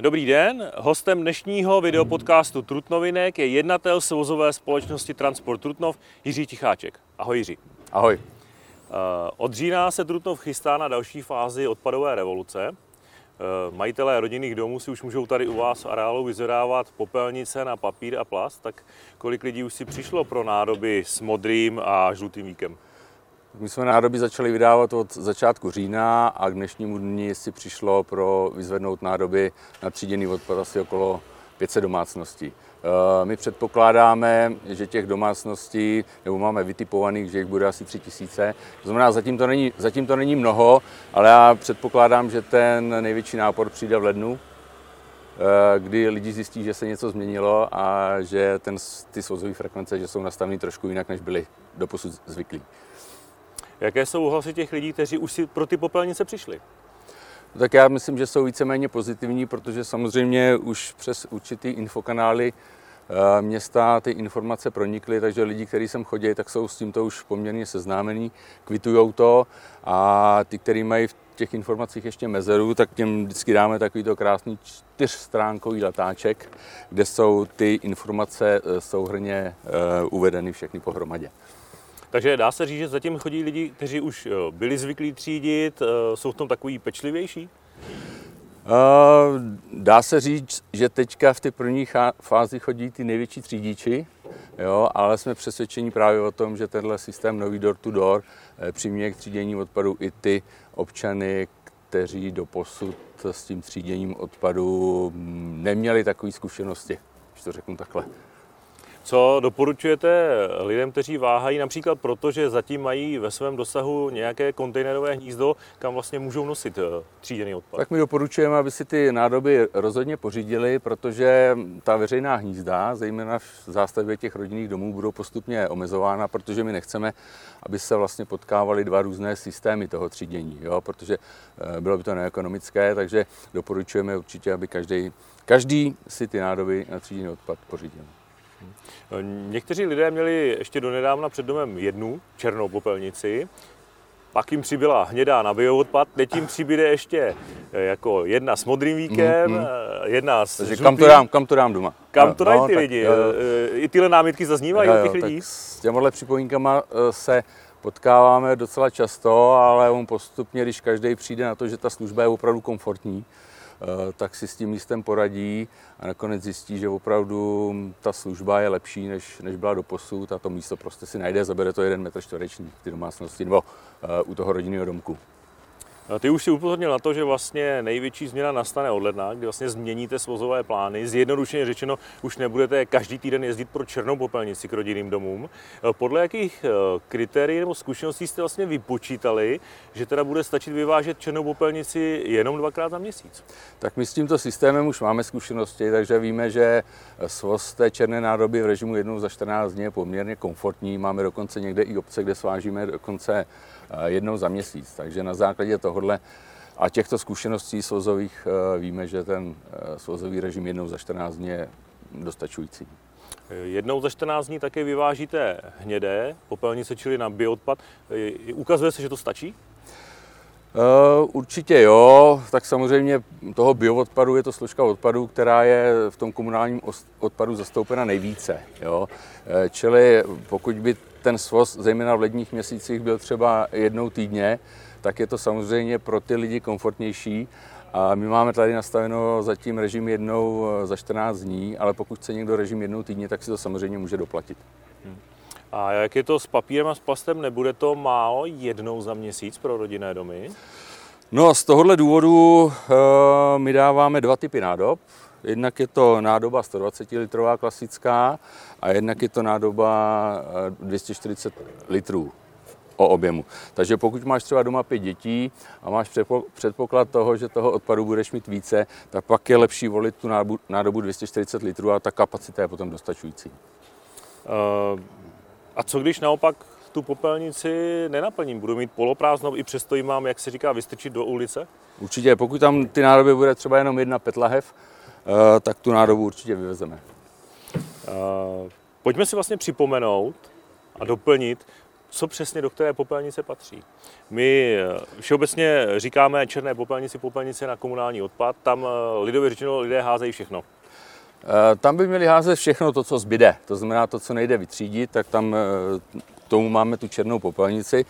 Dobrý den, hostem dnešního videopodcastu Trutnovinek je jednatel svozové společnosti Transport Trutnov Jiří Ticháček. Ahoj Jiří. Ahoj. Eh, od října se Trutnov chystá na další fázi odpadové revoluce. Eh, majitelé rodinných domů si už můžou tady u vás v areálu vyzvedávat popelnice na papír a plast, tak kolik lidí už si přišlo pro nádoby s modrým a žlutým víkem? My jsme nádoby začali vydávat od začátku října a k dnešnímu dni si přišlo pro vyzvednout nádoby na tříděný odpad asi okolo 500 domácností. Eh, my předpokládáme, že těch domácností, nebo máme vytipovaných, že jich bude asi 3000. To znamená, zatím to není, zatím to není mnoho, ale já předpokládám, že ten největší nápor přijde v lednu, eh, kdy lidi zjistí, že se něco změnilo a že ten, ty svozové frekvence že jsou nastaveny trošku jinak, než byly doposud zvyklí. Jaké jsou ohlasy těch lidí, kteří už si pro ty popelnice přišli? Tak já myslím, že jsou víceméně pozitivní, protože samozřejmě už přes určitý infokanály eh, města ty informace pronikly, takže lidi, kteří sem chodí, tak jsou s tímto už poměrně seznámení, kvitují to a ty, kteří mají v těch informacích ještě mezeru, tak těm vždycky dáme takovýto krásný čtyřstránkový letáček, kde jsou ty informace eh, souhrně eh, uvedeny všechny pohromadě. Takže dá se říct, že zatím chodí lidi, kteří už eh, byli zvyklí třídit, eh, jsou v tom takový pečlivější? Eh, dá se říct, že teďka v té první fázi chodí ty největší třídíči, jo, ale jsme přesvědčeni právě o tom, že tenhle systém nový door to door přiměje k třídění odpadu i ty občany, kteří do posud s tím tříděním odpadu mm, neměli takové zkušenosti, když to řeknu takhle. Co doporučujete lidem, kteří váhají například proto, že zatím mají ve svém dosahu nějaké kontejnerové hnízdo, kam vlastně můžou nosit eh, tříděný odpad? Tak my doporučujeme, aby si ty nádoby rozhodně pořídili, protože ta veřejná hnízda, zejména v zástavě těch rodinných domů, budou postupně omezována, protože my nechceme, aby se vlastně potkávaly dva různé systémy toho třídění, jo? protože eh, bylo by to neekonomické, takže doporučujeme určitě, aby každý, každý si ty nádoby na tříděný odpad pořídil. Někteří lidé měli ještě donedávna před domem jednu černou popelnici, pak jim přibyla hnědá na bioodpad, teď jim přibyde ještě eh, jako jedna s modrým víkem, mm, mm. jedna s Takže kam to dám, kam to dám doma? Kam to dají no, ty tak, lidi? Jo, jo. Eh, I tyhle námitky zaznívají jo, jo, od těch lidí? s těmhle připomínkama se potkáváme docela často, ale on postupně, když každý přijde na to, že ta služba je opravdu komfortní, tak si s tím místem poradí a nakonec zjistí, že opravdu ta služba je lepší, než, než byla do posud a to místo prostě si najde, zabere to jeden metr čtvereční v té domácnosti nebo uh, u toho rodinného domku. Ty už si upozornil na to, že vlastně největší změna nastane od ledna, kdy vlastně změníte svozové plány. Zjednodušeně řečeno, už nebudete každý týden jezdit pro černou popelnici k rodinným domům. Podle jakých eh, kritérií nebo zkušeností jste vlastně vypočítali, že teda bude stačit vyvážet černou popelnici jenom dvakrát za měsíc? Tak my s tímto systémem už máme zkušenosti, takže víme, že svoz té černé nádoby v režimu jednou za 14 dní je poměrně komfortní. Máme dokonce někde i obce, kde svážíme dokonce jednou za měsíc. Takže na základě tohohle a těchto zkušeností svozových eh, víme, že ten eh, svozový režim jednou za 14 dní je dostačující. Jednou za 14 dní také vyvážíte hnědé popelnice, čili na bioodpad. Ukazuje se, že to stačí? Určitě jo, tak samozřejmě toho bioodpadu je to složka odpadu, která je v tom komunálním odpadu zastoupena nejvíce. Jo. Čili pokud by ten svoz, zejména v ledních měsících, byl třeba jednou týdně, tak je to samozřejmě pro ty lidi komfortnější. A my máme tady nastaveno zatím režim jednou eh, za 14 dní, ale pokud chce někdo režim jednou týdně, tak si to samozřejmě může doplatit. Hmm. A jak je to s papírem a s plastem? Nebude to málo jednou za měsíc pro rodinné domy? No z tohohle důvodu uh, my dáváme dva typy nádob. Jednak je to nádoba 120 litrová klasická a jednak je to nádoba 240 eh, litrů o objemu. Takže pokud máš třeba doma pět dětí a máš předpoklad toho, že toho odpadu budeš mít více, tak pak je lepší volit tu nádobu 240 litrů a ta kapacita je potom dostačující. Uh, a co když naopak tu popelnici nenaplním? Budu mít poloprázdnou i přesto ji mám, jak se říká, vystrčit do ulice? Určitě, pokud tam ty nádoby bude třeba jenom jedna petlahev, Eh, tak tu nádobu určitě vyvezeme. Pojďme si vlastně připomenout a doplnit, co přesně do které popelnice patří. My eh, všeobecně říkáme černé popelnici, popelnice na komunální odpad, tam eh, lidově řečeno lidé házejí všechno. Tam by měli házet všechno to, co zbyde. To znamená to, co nejde vytřídit, tak tam k tomu máme tu černou popelnici.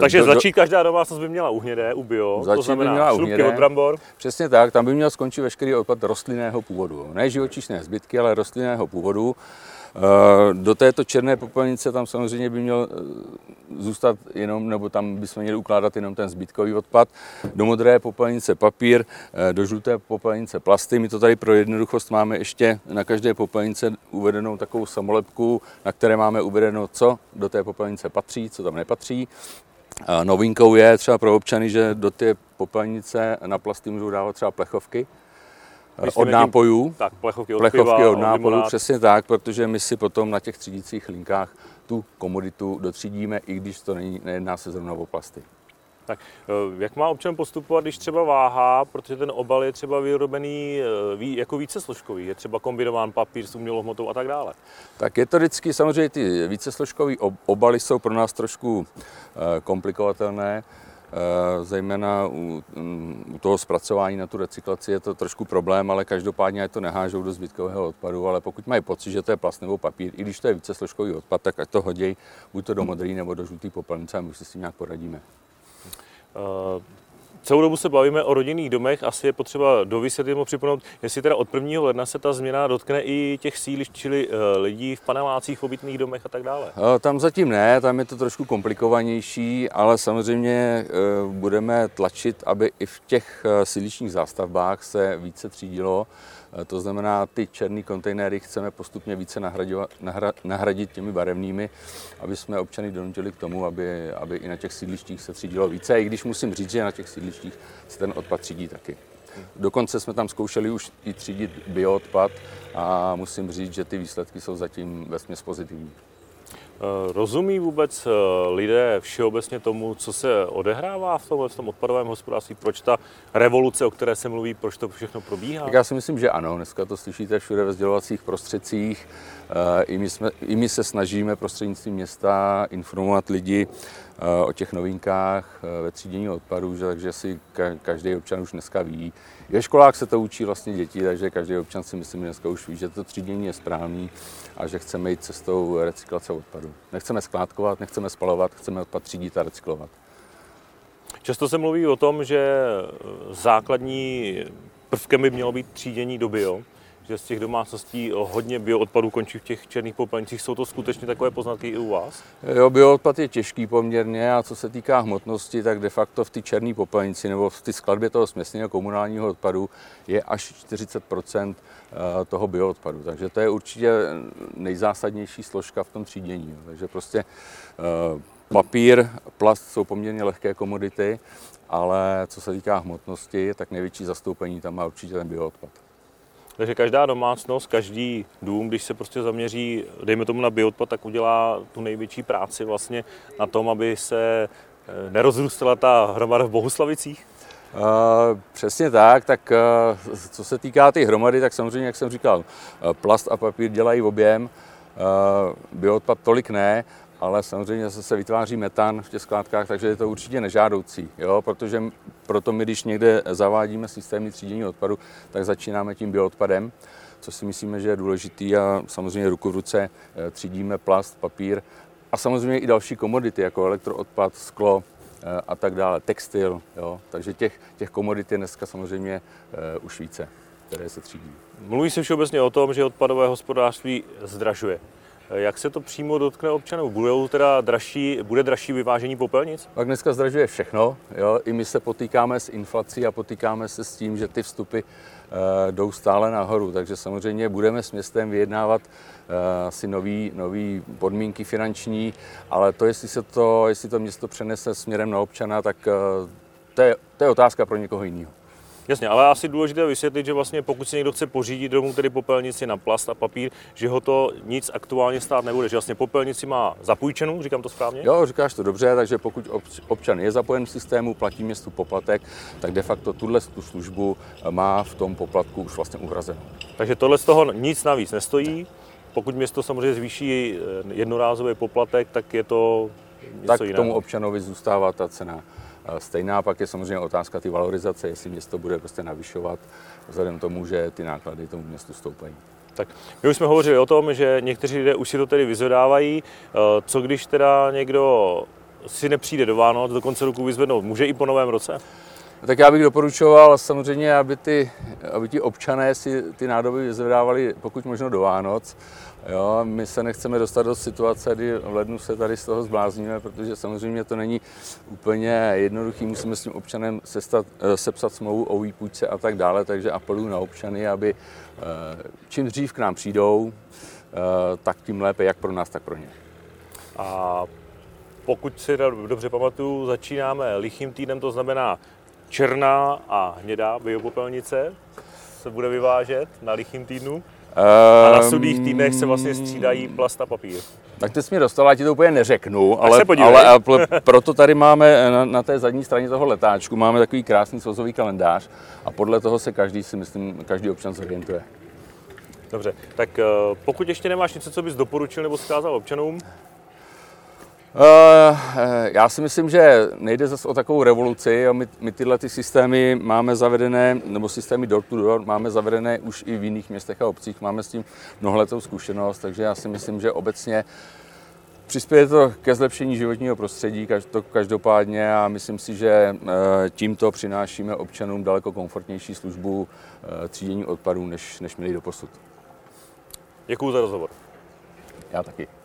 Takže do, začít každá domácnost by měla uhnědé, u bio, to znamená by měla uhnědé, od brambor. Přesně tak, tam by měl skončit veškerý odpad rostlinného původu. Ne živočišné zbytky, ale rostlinného původu. Eh, do této černé popelnice tam samozřejmě by měl eh, zůstat jenom, nebo tam bychom měli ukládat jenom ten zbytkový odpad. Do modré popelnice papír, eh, do žluté popelnice plasty. My to tady pro jednoduchost máme ještě na každé popelnice uvedenou takovou samolepku, na které máme uvedeno, co do té popelnice patří, co tam nepatří. Novinkou je třeba pro občany, že do té popelnice na plasty můžou dávat třeba plechovky, od nápojů. Tak, plechovky od, plechovky piva, od nápojů, přesně tak, protože my si potom na těch třídících linkách tu komoditu dotřídíme, i když to není, nejedná se zrovna o plasty. Tak eh, jak má občan postupovat, když třeba váhá, protože ten obal je třeba vyrobený eh, jako více složkový, je třeba kombinován papír s umělou hmotou a tak dále? Tak je to vždycky, samozřejmě ty více složkové obaly jsou pro nás trošku eh, komplikovatelné, zejména u, u toho zpracování na tu recyklaci je to trošku problém, ale každopádně je to nehážou do zbytkového odpadu, ale pokud mají pocit, že to je plast nebo papír, i když to je více složkový odpad, tak ať to hodí buď to do modrý nebo do žlutý popelnice a my si s tím nějak poradíme. Celou dobu se bavíme o rodinných domech, asi je potřeba dovysvětlit a připomenout, jestli teda od 1. ledna se ta změna dotkne i těch sílišť, čili eh, lidí v panelácích, v obytných domech a tak dále. Eh, tam zatím ne, tam je to trošku komplikovanější, ale samozřejmě eh, budeme tlačit, aby i v těch síličních zástavbách se více třídilo. To znamená, ty černé kontejnery chceme postupně více nahra, nahradit těmi barevnými, aby jsme občany donutili k tomu, aby, aby i na těch sídlištích se třídilo více. I když musím říct, že na těch sídlištích se ten odpad třídí taky. Dokonce jsme tam zkoušeli už i třídit bioodpad a musím říct, že ty výsledky jsou zatím vesměs pozitivní. Eh, rozumí vůbec eh, lidé všeobecně tomu, co se odehrává v tomhle v tom odpadovém hospodářství? Proč ta revoluce, o které se mluví, proč to všechno probíhá? Tak já si myslím, že ano. Dneska to slyšíte všude ve sdělovacích prostředcích. Eh, I my, jsme, I my se snažíme prostřednictvím města informovat lidi o těch novinkách ve třídění odpadů, že, takže si každý občan už dneska ví. Ve školách se to učí vlastně děti, takže každý občan si myslím dneska už ví, že to třídění je správný a že chceme jít cestou recyklace Nechceme skládkovat, nechceme spalovat, chceme odpad třídit a recyklovat. Často se mluví o tom, že základní prvkem by mělo být třídění do bio že z těch domácností hodně bioodpadů končí v těch černých popelnicích. Jsou to skutečně takové poznatky i u vás? Jo, bioodpad je těžký poměrně a co se týká hmotnosti, tak de facto v té černé popelnici nebo v té skladbě toho směsného komunálního odpadu je až 40 eh, toho bioodpadu. Takže to je určitě nejzásadnější složka v tom třídění. Takže prostě eh, papír, plast jsou poměrně lehké komodity, ale co se týká hmotnosti, tak největší zastoupení tam má určitě ten bioodpad. Takže každá domácnost, každý dům, když se prostě zaměří, dejme tomu na bioodpad, tak udělá tu největší práci vlastně na tom, aby se eh, nerozrůstala ta hromada v Bohuslavicích? Uh, přesně tak, tak uh, co se týká ty hromady, tak samozřejmě, jak jsem říkal, uh, plast a papír dělají objem, bioodpad tolik ne, ale samozřejmě se vytváří metan v těch skládkách, takže je to určitě nežádoucí, jo? protože proto my, když někde zavádíme systémy třídění odpadu, tak začínáme tím bioodpadem, co si myslíme, že je důležitý a samozřejmě ruku v ruce eh, třídíme plast, papír a samozřejmě i další komodity, jako elektroodpad, sklo, eh, a tak dále, textil, jo? takže těch, těch komodit je dneska samozřejmě uh, už více, které se třídí. Mluví se všeobecně o tom, že odpadové hospodářství zdražuje. Jak se to přímo dotkne občanů? Budou teda dražší, bude dražší vyvážení popelnic? Tak dneska zdražuje všechno. Jo? I my se potýkáme s inflací a potýkáme se s tím, že ty vstupy uh, jdou stále nahoru. Takže samozřejmě budeme s městem vyjednávat uh, asi nový, nový podmínky finanční, ale to, jestli, se to, jestli to město přenese směrem na občana, tak uh, to, je, to je otázka pro někoho jiného. Jasně, ale asi důležité vysvětlit, že vlastně pokud si někdo chce pořídit domů tedy popelnici na plast a papír, že ho to nic aktuálně stát nebude. Že vlastně popelnici má zapůjčenou, říkám to správně? Jo, říkáš to dobře, takže pokud občan je zapojen v systému, platí městu poplatek, tak de facto tuhle tu službu má v tom poplatku už vlastně uhrazenou. Takže tohle z toho nic navíc nestojí, pokud město samozřejmě zvýší jednorázový poplatek, tak je to něco tak jiného. tomu občanovi zůstává ta cena stejná. Pak je samozřejmě otázka ty valorizace, jestli město bude prostě navyšovat vzhledem tomu, že ty náklady tomu městu stoupají. Tak my už jsme hovořili o tom, že někteří lidé už si to tedy vyzvedávají. Co když teda někdo si nepřijde do Vánoc, do konce roku vyzvednout, může i po novém roce? Tak já bych doporučoval samozřejmě, aby, ty, aby ti občané si ty nádoby vyzvedávali pokud možno do Vánoc. Jo, my se nechceme dostat do situace, kdy v lednu se tady z toho zblázníme, protože samozřejmě to není úplně jednoduchý. Musíme s tím občanem sestat, eh, sepsat smlouvu o výpůjčce a tak dále, takže apeluju na občany, aby eh, čím dřív k nám přijdou, eh, tak tím lépe, jak pro nás, tak pro ně. A pokud si dobře pamatuju, začínáme lichým týdnem, to znamená černá a hnědá biopopelnice se bude vyvážet na lichým týdnu. A na sudých týdnech se vlastně střídají plast a papír. Tak ty jsi mě dostal, já ti to úplně neřeknu, ale, ale, ale proto tady máme na, na té zadní straně toho letáčku máme takový krásný svozový kalendář a podle toho se každý si myslím, každý občan zorientuje. Dobře, tak eh, pokud ještě nemáš něco, co bys doporučil nebo zkázal občanům, já si myslím, že nejde zase o takovou revoluci. My, my tyhle ty systémy máme zavedené, nebo systémy door to door máme zavedené už i v jiných městech a obcích. Máme s tím mnohletou zkušenost, takže já si myslím, že obecně přispěje to ke zlepšení životního prostředí to každopádně a myslím si, že tímto přinášíme občanům daleko komfortnější službu třídění odpadů, než, než měli do posud. Děkuji za rozhovor. Já taky.